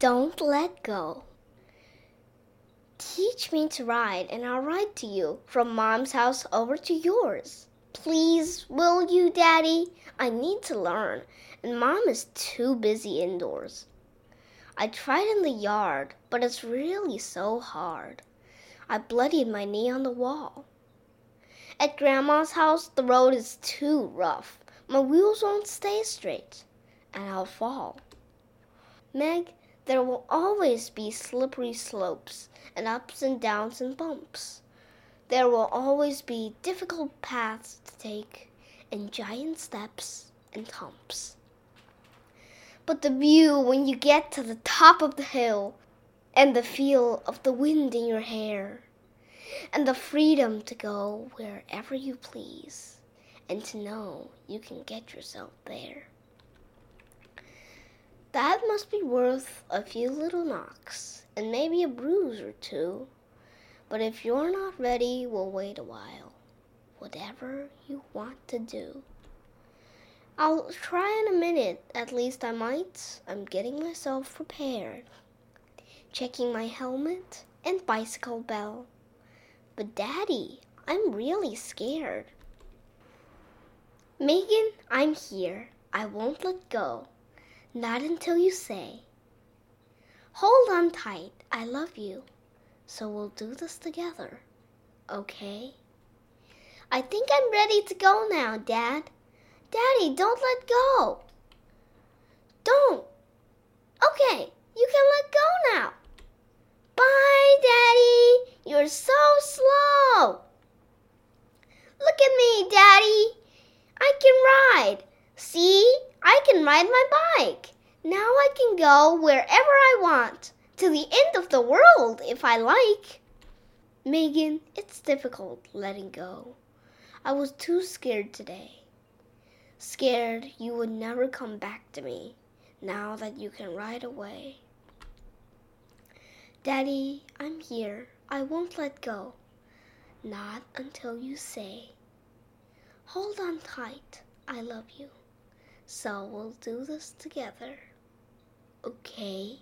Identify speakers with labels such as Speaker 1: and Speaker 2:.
Speaker 1: don't let go. Teach me to ride, and I'll ride to you from mom's house over to yours. Please, will you, Daddy? I need to learn, and mom is too busy indoors. I tried in the yard, but it's really so hard. I bloodied my knee on the wall. At Grandma's house, the road is too rough. My wheels won't stay straight, and I'll fall. Meg, there will always be slippery slopes and ups and downs and bumps. There will always be difficult paths to take and giant steps and humps. But the view when you get to the top of the hill and the feel of the wind in your hair and the freedom to go wherever you please and to know you can get yourself there. That must be worth a few little knocks and maybe a bruise or two. But if you're not ready, we'll wait a while. Whatever you want to do. I'll try in a minute, at least I might. I'm getting myself prepared. Checking my helmet and bicycle bell. But, Daddy, I'm really scared. Megan, I'm here. I won't let go. Not until you say, Hold on tight, I love you. So we'll do this together, okay? I think I'm ready to go now, Dad. Daddy, don't let go. Don't. Okay, you can let go now. Bye, Daddy. You're so slow. Look at me, Daddy. I can ride. See? I can ride my bike. Now I can go wherever I want, to the end of the world if I like. Megan, it's difficult letting go. I was too scared today. Scared you would never come back to me now that you can ride away. Daddy, I'm here. I won't let go. Not until you say, Hold on tight. I love you. So we'll do this together. Okay?